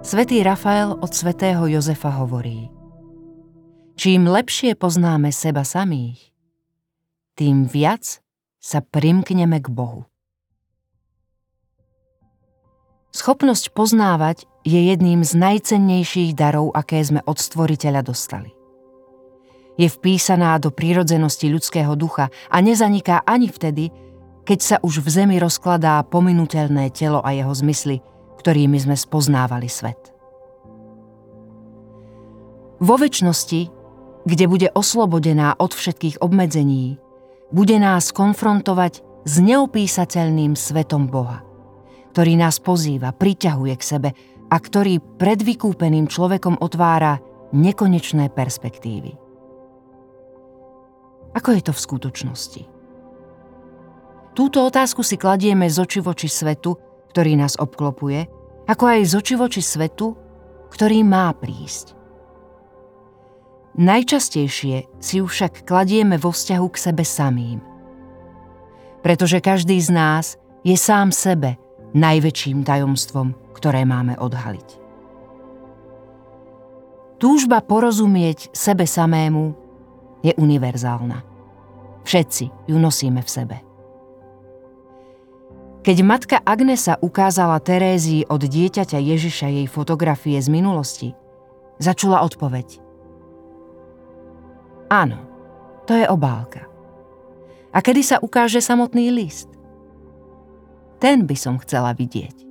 Svetý Rafael od svätého Jozefa hovorí Čím lepšie poznáme seba samých, tým viac sa primkneme k Bohu. Schopnosť poznávať je jedným z najcennejších darov, aké sme od Stvoriteľa dostali. Je vpísaná do prírodzenosti ľudského ducha a nezaniká ani vtedy, keď sa už v zemi rozkladá pominutelné telo a jeho zmysly, ktorými sme spoznávali svet. Vo väčšnosti, kde bude oslobodená od všetkých obmedzení, bude nás konfrontovať s neopísateľným svetom Boha, ktorý nás pozýva, priťahuje k sebe a ktorý pred vykúpeným človekom otvára nekonečné perspektívy. Ako je to v skutočnosti? Túto otázku si kladieme z oči voči svetu, ktorý nás obklopuje, ako aj z oči svetu, ktorý má prísť. Najčastejšie si ju však kladieme vo vzťahu k sebe samým. Pretože každý z nás je sám sebe najväčším tajomstvom, ktoré máme odhaliť. Túžba porozumieť sebe samému je univerzálna. Všetci ju nosíme v sebe. Keď matka Agnesa ukázala Terézii od dieťaťa Ježiša jej fotografie z minulosti, začula odpoveď – Áno, to je obálka. A kedy sa ukáže samotný list? Ten by som chcela vidieť.